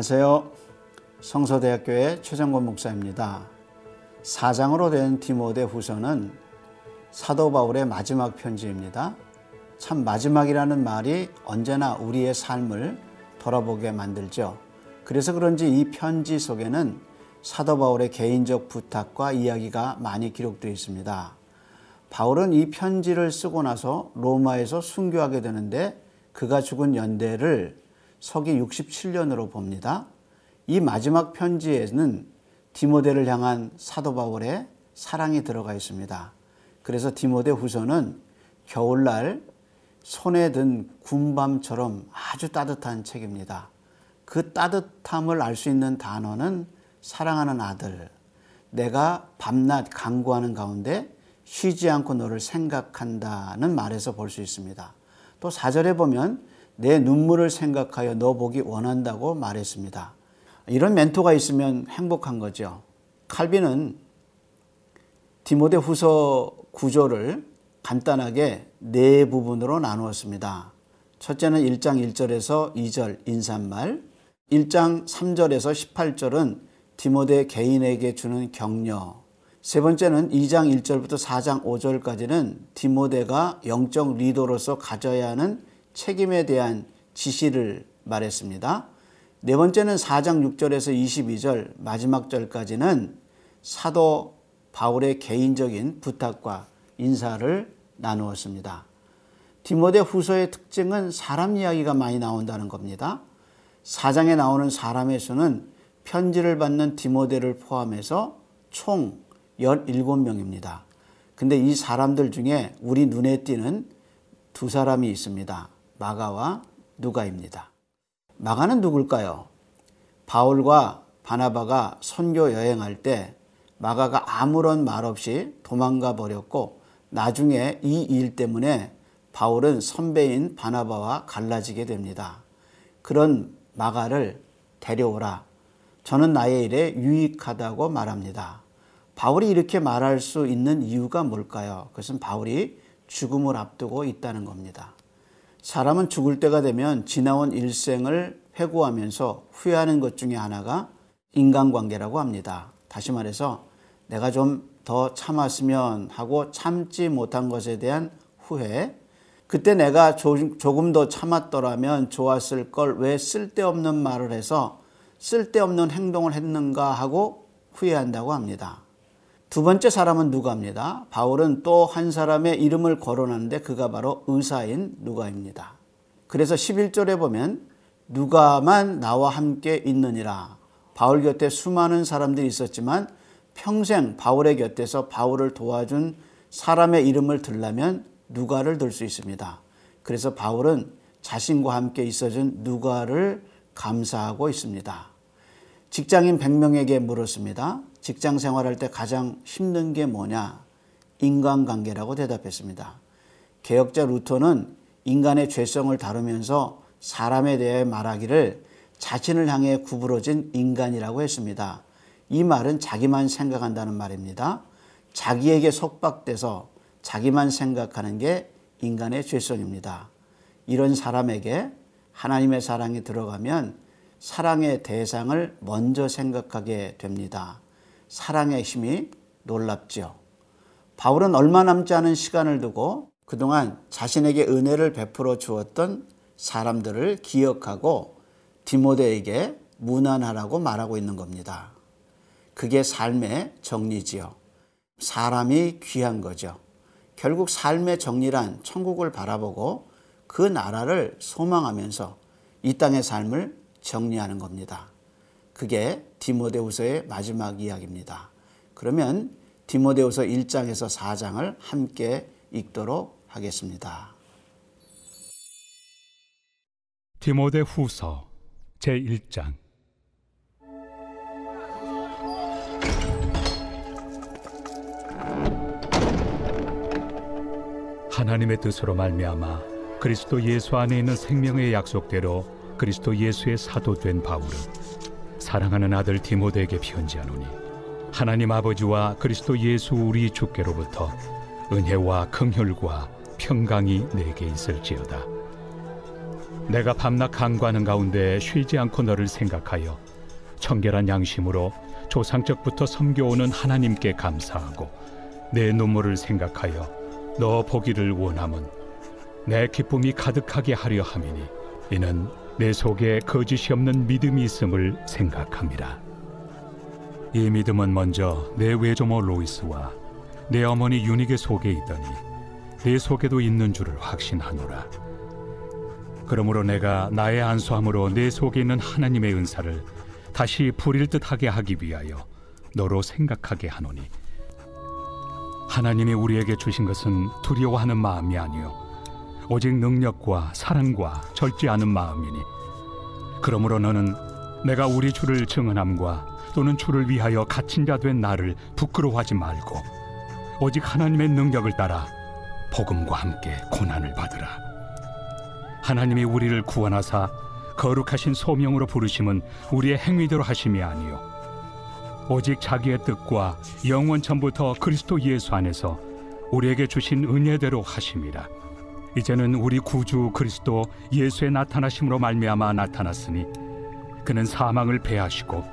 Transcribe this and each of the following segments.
안녕하세요. 성서대학교의 최정권 목사입니다. 사장으로 된 디모데 후서는 사도 바울의 마지막 편지입니다. 참 마지막이라는 말이 언제나 우리의 삶을 돌아보게 만들죠. 그래서 그런지 이 편지 속에는 사도 바울의 개인적 부탁과 이야기가 많이 기록되어 있습니다. 바울은 이 편지를 쓰고 나서 로마에서 순교하게 되는데 그가 죽은 연대를 서기 67년으로 봅니다. 이 마지막 편지에는 디모데를 향한 사도 바울의 사랑이 들어가 있습니다. 그래서 디모데 후서는 겨울날 손에 든 군밤처럼 아주 따뜻한 책입니다. 그 따뜻함을 알 수 있는 단어는 사랑하는 아들, 내가 밤낮 강구하는 가운데 쉬지 않고 너를 생각한다는 말에서 볼 수 있습니다. 또 4절에 보면 내 눈물을 생각하여 너 보기 원한다고 말했습니다. 이런 멘토가 있으면 행복한 거죠. 칼빈은 디모데 후서 구조를 간단하게 네 부분으로 나누었습니다. 첫째는 1장 1절에서 2절 인사말, 1장 3절에서 18절은 디모데 개인에게 주는 격려, 세 번째는 2장 1절부터 4장 5절까지는 디모데가 영적 리더로서 가져야 하는 책임에 대한 지시를 말했습니다. 네 번째는 4장 6절에서 22절 마지막 절까지는 사도 바울의 개인적인 부탁과 인사를 나누었습니다. 디모데 후서의 특징은 사람 이야기가 많이 나온다는 겁니다. 4장에 나오는 사람의 수는 편지를 받는 디모데를 포함해서 총 17명입니다. 근데 이 사람들 중에 우리 눈에 띄는 두 사람이 있습니다. 마가와 누가입니다. 마가는 누굴까요? 바울과 바나바가 선교 여행할 때 마가가 아무런 말 없이 도망가 버렸고 나중에 이 일 때문에 바울은 선배인 바나바와 갈라지게 됩니다. 그런 마가를 데려오라. 저는 나의 일에 유익하다고 말합니다. 바울이 이렇게 말할 수 있는 이유가 뭘까요? 그것은 바울이 죽음을 앞두고 있다는 겁니다. 사람은 죽을 때가 되면 지나온 일생을 회고하면서 후회하는 것 중에 하나가 인간관계라고 합니다. 다시 말해서 내가 좀 더 참았으면 하고 참지 못한 것에 대한 후회. 그때 내가 조금 더 참았더라면 좋았을 걸 왜 쓸데없는 말을 해서 쓸데없는 행동을 했는가 하고 후회한다고 합니다. 두 번째 사람은 누가입니다. 바울은 또 한 사람의 이름을 거론하는데 그가 바로 의사인 누가입니다. 그래서 11절에 보면 누가만 나와 함께 있느니라. 바울 곁에 수많은 사람들이 있었지만 평생 바울의 곁에서 바울을 도와준 사람의 이름을 들라면 누가를 들 수 있습니다. 그래서 바울은 자신과 함께 있어준 누가를 감사하고 있습니다. 직장인 100명에게 물었습니다. 직장 생활할 때 가장 힘든 게 뭐냐? 인간관계라고 대답했습니다. 개혁자 루터는 인간의 죄성을 다루면서 사람에 대해 말하기를 자신을 향해 구부러진 인간이라고 했습니다. 이 말은 자기만 생각한다는 말입니다. 자기에게 속박돼서 자기만 생각하는 게 인간의 죄성입니다. 이런 사람에게 하나님의 사랑이 들어가면 사랑의 대상을 먼저 생각하게 됩니다. 사랑의 힘이 놀랍죠. 바울은 얼마 남지 않은 시간을 두고 그동안 자신에게 은혜를 베풀어 주었던 사람들을 기억하고 디모데에게 무난하라고 말하고 있는 겁니다. 그게 삶의 정리지요. 사람이 귀한 거죠. 결국 삶의 정리란 천국을 바라보고 그 나라를 소망하면서 이 땅의 삶을 정리하는 겁니다. 그게 디모데후서의 마지막 이야기입니다. 그러면 디모데후서 1장에서 4장을 함께 읽도록 하겠습니다. 디모데후서 제 1장 하나님의 뜻으로 말미암아 그리스도 예수 안에 있는 생명의 약속대로 그리스도 예수의 사도 된 바울은 사랑하는 아들 디모데에게 편지하노니 하나님 아버지와 그리스도 예수 우리 주께로부터 은혜와 긍휼과 평강이 내게 있을지어다. 내가 밤낮 강구하는 가운데 쉬지 않고 너를 생각하여 청결한 양심으로 조상적부터 섬겨오는 하나님께 감사하고 내 눈물을 생각하여 너 보기를 원함은 내 기쁨이 가득하게 하려 함이니 이는 내 속에 거짓이 없는 믿음이 있음을 생각함이라. 이 믿음은 먼저 내 외조모 로이스와 내 어머니 유닉의 속에 있더니 내 속에도 있는 줄을 확신하노라. 그러므로 내가 나의 안수함으로 내 속에 있는 하나님의 은사를 다시 부릴 듯하게 하기 위하여 너로 생각하게 하노니 하나님이 우리에게 주신 것은 두려워하는 마음이 아니요 오직 능력과 사랑과 절제 않은 마음이니. 그러므로 너는 내가 우리 주를 증언함과 또는 주를 위하여 갇힌 자 된 나를 부끄러워하지 말고 오직 하나님의 능력을 따라 복음과 함께 고난을 받으라. 하나님이 우리를 구원하사 거룩하신 소명으로 부르심은 우리의 행위대로 하심이 아니요. 오직 자기의 뜻과 영원 전부터 그리스도 예수 안에서 우리에게 주신 은혜대로 하심이라 이제는 우리 구주 그리스도 예수의 나타나심으로 말미암아 나타났으니 그는 사망을 패하시고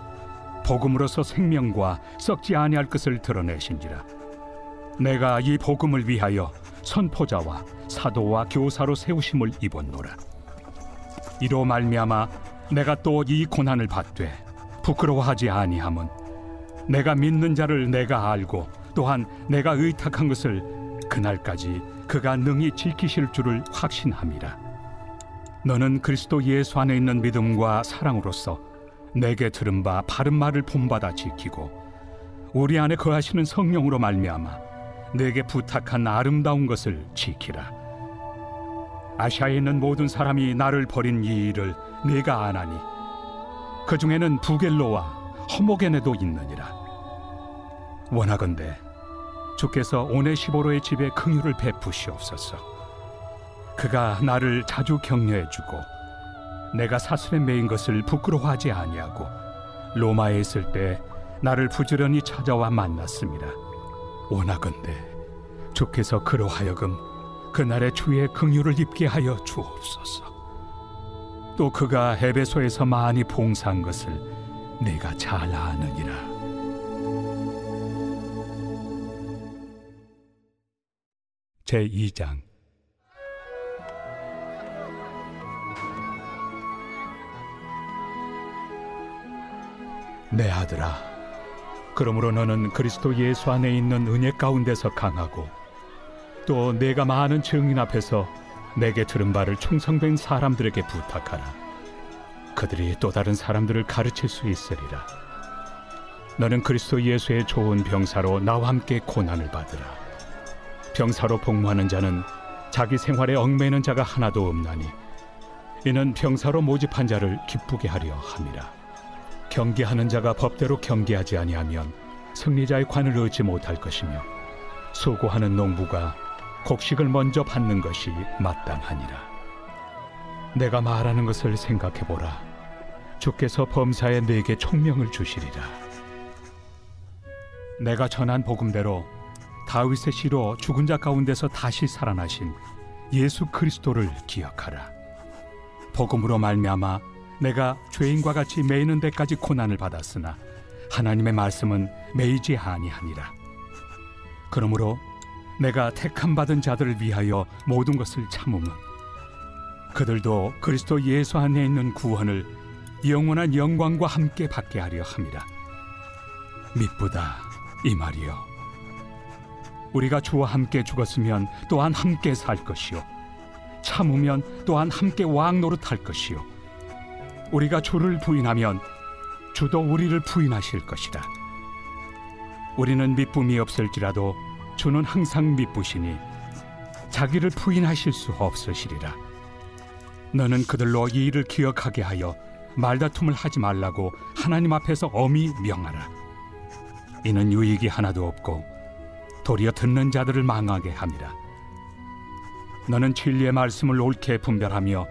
복음으로서 생명과 썩지 아니할 것을 드러내신지라. 내가 이 복음을 위하여 선포자와 사도와 교사로 세우심을 입었노라. 이로 말미암아 내가 또 이 고난을 받되 부끄러워하지 아니함은 내가 믿는 자를 내가 알고 또한 내가 의탁한 것을 그날까지 그가 능히 지키실 줄을 확신함이라. 너는 그리스도 예수 안에 있는 믿음과 사랑으로서 내게 들은 바 바른 말을 본받아 지키고 우리 안에 거하시는 성령으로 말미암아 내게 부탁한 아름다운 것을 지키라. 아시아에 있는 모든 사람이 나를 버린 이 일을 내가 아나니 그 중에는 부겔로와 허모겐에도 있느니라. 원하건대 주께서 오네시보로의 집에 긍휼을 베푸시옵소서 그가 나를 자주 격려해 주고 내가 사슬에 매인 것을 부끄러워하지 아니하고 로마에 있을 때 나를 부지런히 찾아와 만났습니다 원하건대 주께서 그로 하여금 그날의 주의 긍휼을 입게 하여 주옵소서. 또 그가 에베소에서 많이 봉사한 것을 내가 잘 아느니라. 제 2장 내 아들아 그러므로 너는 그리스도 예수 안에 있는 은혜 가운데서 강하고 또 내가 많은 증인 앞에서 내게 들은 바를 충성된 사람들에게 부탁하라. 그들이 또 다른 사람들을 가르칠 수 있으리라. 너는 그리스도 예수의 좋은 병사로 나와 함께 고난을 받으라. 병사로 복무하는 자는 자기 생활에 얽매는 자가 하나도 없나니 이는 병사로 모집한 자를 기쁘게 하려 함이라. 경계하는 자가 법대로 경계하지 아니하면 승리자의 관을 얻지 못할 것이며 수고하는 농부가 곡식을 먼저 받는 것이 마땅하니라. 내가 말하는 것을 생각해 보라. 주께서 범사에 내게 총명을 주시리라. 내가 전한 복음대로 다윗의 시로 죽은 자 가운데서 다시 살아나신 예수 그리스도를 기억하라. 복음으로 말미암아 내가 죄인과 같이 매이는 데까지 고난을 받았으나 하나님의 말씀은 매이지 아니하니라. 그러므로 내가 택함 받은 자들을 위하여 모든 것을 참음은 그들도 그리스도 예수 안에 있는 구원을 영원한 영광과 함께 받게 하려 함이라. 미쁘다 이 말이요. 우리가 주와 함께 죽었으면 또한 함께 살 것이요. 참으면 또한 함께 왕 노릇할 것이요. 우리가 주를 부인하면 주도 우리를 부인하실 것이다. 우리는 미쁨이 없을지라도 주는 항상 미쁘시니 자기를 부인하실 수 없으시리라. 너는 그들로 이 일을 기억하게 하여 말다툼을 하지 말라고 하나님 앞에서 엄히 명하라. 이는 유익이 하나도 없고 도리어 듣는 자들을 망하게 함이라. 너는 진리의 말씀을 옳게 분별하며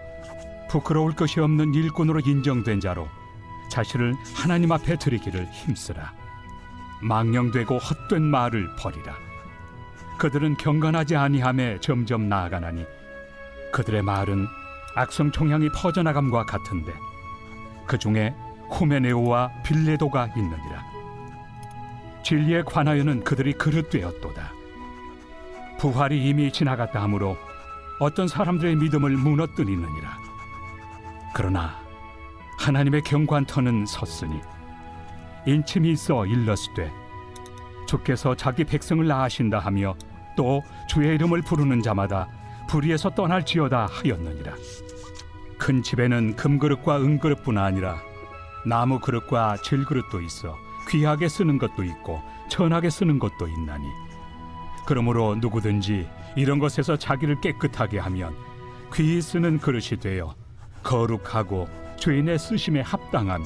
부끄러울 것이 없는 일꾼으로 인정된 자로 자신을 하나님 앞에 드리기를 힘쓰라. 망령되고 헛된 말을 버리라. 그들은 경건하지 아니함에 점점 나아가나니 그들의 말은 악성 종양이 퍼져나감과 같은데 그 중에 후메네오와 빌레도가 있느니라 진리에 관하여는 그들이 그릇되었도다. 부활이 이미 지나갔다 하므로 어떤 사람들의 믿음을 무너뜨리느니라. 그러나 하나님의 경관터는 섰으니 인침이 있어 일렀으되 주께서 자기 백성을 낳으신다 하며 또 주의 이름을 부르는 자마다 불의에서 떠날지어다 하였느니라. 큰 집에는 금그릇과 은그릇뿐 아니라 나무 그릇과 질그릇도 있어 귀하게 쓰는 것도 있고 천하게 쓰는 것도 있나니 그러므로 누구든지 이런 것에서 자기를 깨끗하게 하면 귀히 쓰는 그릇이 되어 거룩하고 주인의 쓰심에 합당하며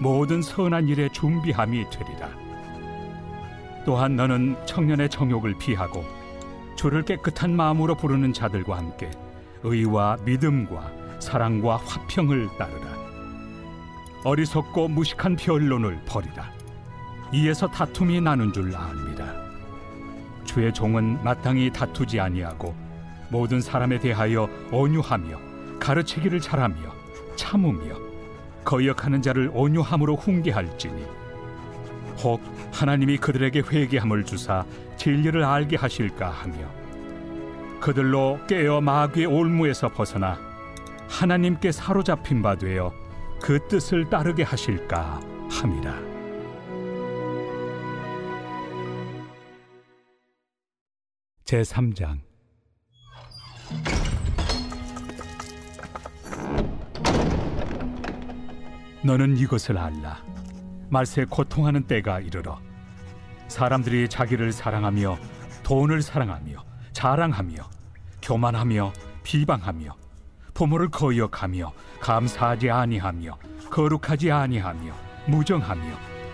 모든 선한 일에 준비함이 되리라. 또한 너는 청년의 정욕을 피하고 주를 깨끗한 마음으로 부르는 자들과 함께 의와 믿음과 사랑과 화평을 따르라. 어리석고 무식한 변론을 버리라. 이에서 다툼이 나는 줄 압니다. 주의 종은 마땅히 다투지 아니하고 모든 사람에 대하여 온유하며 가르치기를 잘하며 참으며 거역하는 자를 온유함으로 훈계할지니 혹 하나님이 그들에게 회개함을 주사 진리를 알게 하실까 하며 그들로 깨어 마귀의 올무에서 벗어나 하나님께 사로잡힌 바 되어 그 뜻을 따르게 하실까 함이라. 제 3장 너는 이것을 알라. 말세 고통하는 때가 이르러 사람들이 자기를 사랑하며 돈을 사랑하며 자랑하며 교만하며 비방하며 부모를 거역하며 감사하지 아니하며 거룩하지 아니하며 무정하며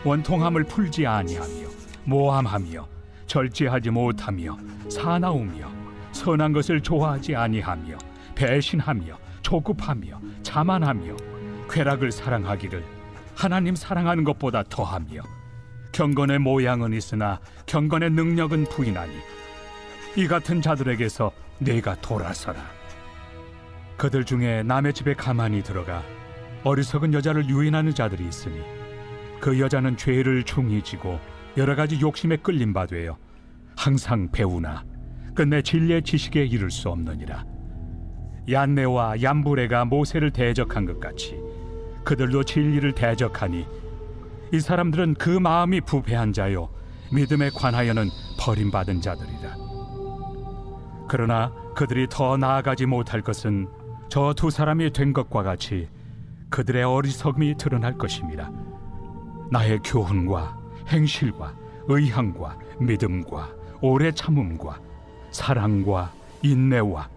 원통함을 풀지 아니하며 모함하며 절제하지 못하며 사나우며 선한 것을 좋아하지 아니하며 배신하며 조급하며 자만하며 쾌락을 사랑하기를 하나님 사랑하는 것보다 더하며 경건의 모양은 있으나 경건의 능력은 부인하니 이 같은 자들에게서 내가 돌아서라 그들 중에 남의 집에 가만히 들어가 어리석은 여자를 유인하는 자들이 있으니 그 여자는 죄를 중히 지고 여러 가지 욕심에 끌림 바 되어 항상 배우나 끝내 진리의 지식에 이를 수 없느니라. 얀네와 얀부레가 모세를 대적한 것 같이 그들도 진리를 대적하니 이 사람들은 그 마음이 부패한 자요 믿음에 관하여는 버림받은 자들이라. 그러나 그들이 더 나아가지 못할 것은 저 두 사람이 된 것과 같이 그들의 어리석음이 드러날 것입니다. 나의 교훈과 행실과 의향과 믿음과 오래 참음과 사랑과 인내와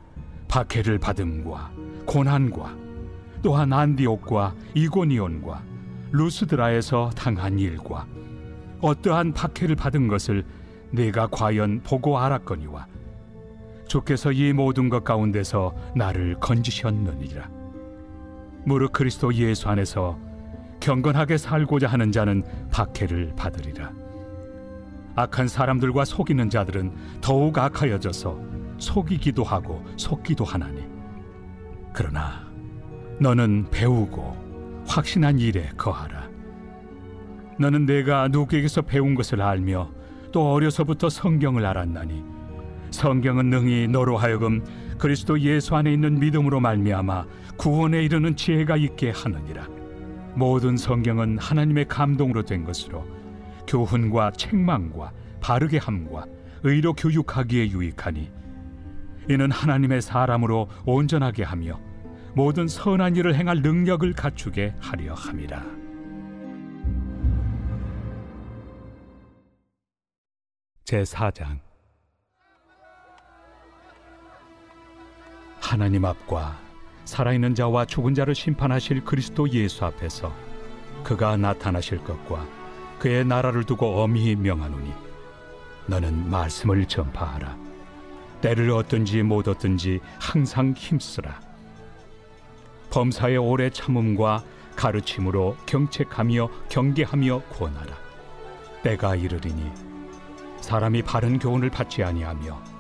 박해를 받음과 고난과 또한 안디옥과 이고니온과 루스드라에서 당한 일과 어떠한 박해를 받은 것을 내가 과연 보고 알았거니와 주께서 이 모든 것 가운데서 나를 건지셨느니라. 무릇 그리스도 예수 안에서 경건하게 살고자 하는 자는 박해를 받으리라. 악한 사람들과 속이는 자들은 더욱 악하여져서 속이기도 하고 속기도 하나니. 그러나 너는 배우고 확신한 일에 거하라. 너는 내가 누구에게서 배운 것을 알며 또 어려서부터 성경을 알았나니 성경은 능히 너로 하여금 그리스도 예수 안에 있는 믿음으로 말미암아 구원에 이르는 지혜가 있게 하느니라 모든 성경은 하나님의 감동으로 된 것으로 교훈과 책망과 바르게 함과 의로 교육하기에 유익하니 이는 하나님의 사람으로 온전하게 하며 모든 선한 일을 행할 능력을 갖추게 하려 함이라. 제 4장 하나님 앞과 살아있는 자와 죽은 자를 심판하실 그리스도 예수 앞에서 그가 나타나실 것과 그의 나라를 두고 엄히 명하노니 너는 말씀을 전파하라. 때를 얻든지 못 얻든지 항상 힘쓰라. 범사의 오래 참음과 가르침으로 경책하며 경계하며 권하라. 때가 이르리니 사람이 바른 교훈을 받지 아니하며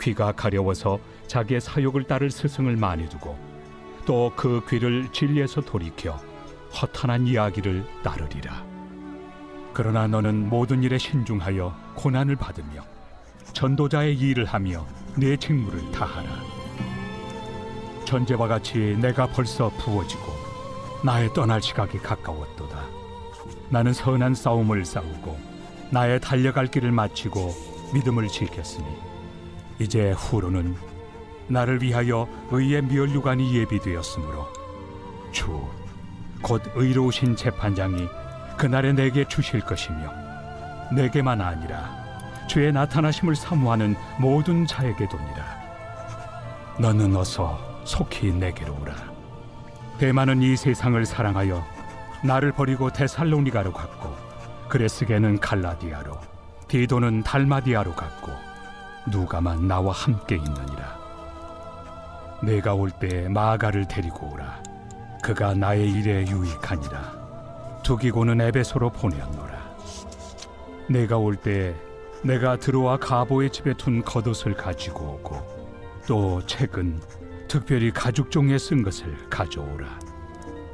귀가 가려워서 자기의 사욕을 따를 스승을 많이 두고 또 그 귀를 진리에서 돌이켜 허탄한 이야기를 따르리라. 그러나 너는 모든 일에 신중하여 고난을 받으며 전도자의 일을 하며 내 직무를 다하라. 전제와 같이 내가 벌써 부어지고 나의 떠날 시각이 가까웠도다. 나는 선한 싸움을 싸우고 나의 달려갈 길을 마치고 믿음을 지켰으니 이제 후로는 나를 위하여 의의 멸류관이 예비되었으므로 주 곧 의로우신 재판장이 그날에 내게 주실 것이며 내게만 아니라 주의 나타나심을 사모하는 모든 자에게도니라 너는 어서 속히 내게로 오라. 대만은 이 세상을 사랑하여 나를 버리고 데살로니가로 갔고 그레스게는 갈라디아로 디도는 달마디아로 갔고 누가만 나와 함께 있느니라. 내가 올때 마가를 데리고 오라. 그가 나의 일에 유익하니라. 두기고는 에베소로 보내었노라. 내가 올때 내가 들어와 가보의 집에 둔 겉옷을 가지고 오고 또 책은 특별히 가죽 종에 쓴 것을 가져오라.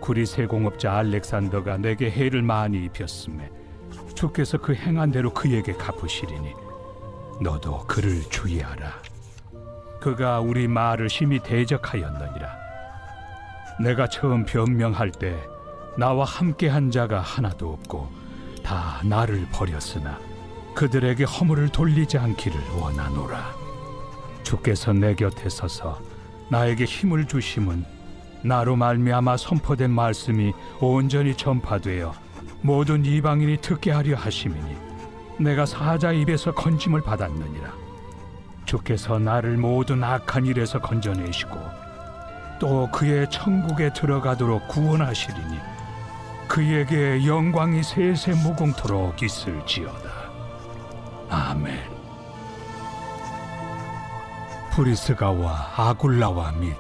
구리 세 공업자 알렉산더가 내게 해를 많이 입혔음에 주께서 그 행한 대로 그에게 갚으시리니 너도 그를 주의하라. 그가 우리 말을 심히 대적하였느니라. 내가 처음 변명할 때 나와 함께한 자가 하나도 없고 다 나를 버렸으나 그들에게 허물을 돌리지 않기를 원하노라. 주께서 내 곁에 서서 나에게 힘을 주심은 나로 말미암아 선포된 말씀이 온전히 전파되어 모든 이방인이 듣게 하려 하심이니 내가 사자 입에서 건짐을 받았느니라 주께서 나를 모든 악한 일에서 건져내시고 또 그의 천국에 들어가도록 구원하시리니 그에게 영광이 세세 무궁토록 있을지어다. 아멘. 프리스가와 아굴라와 및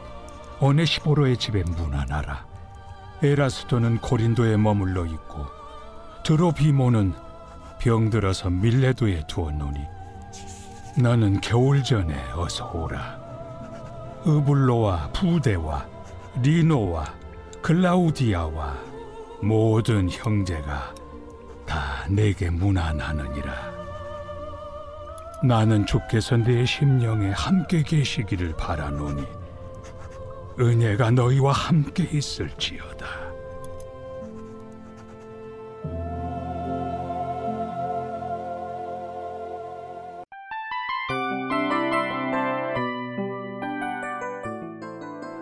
오네시보로의 집에 문안하라. 에라스도는 고린도에 머물러 있고 드로비모는 병들어서 밀레도에 두었노니 너는 겨울 전에 어서 오라. 으블로와 부대와 리노와 글라우디아와 모든 형제가 다 내게 문안하느니라. 나는 주께서 내 심령에 함께 계시기를 바라노니 은혜가 너희와 함께 있을지어다.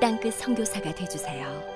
땅끝 성교사가 되주세요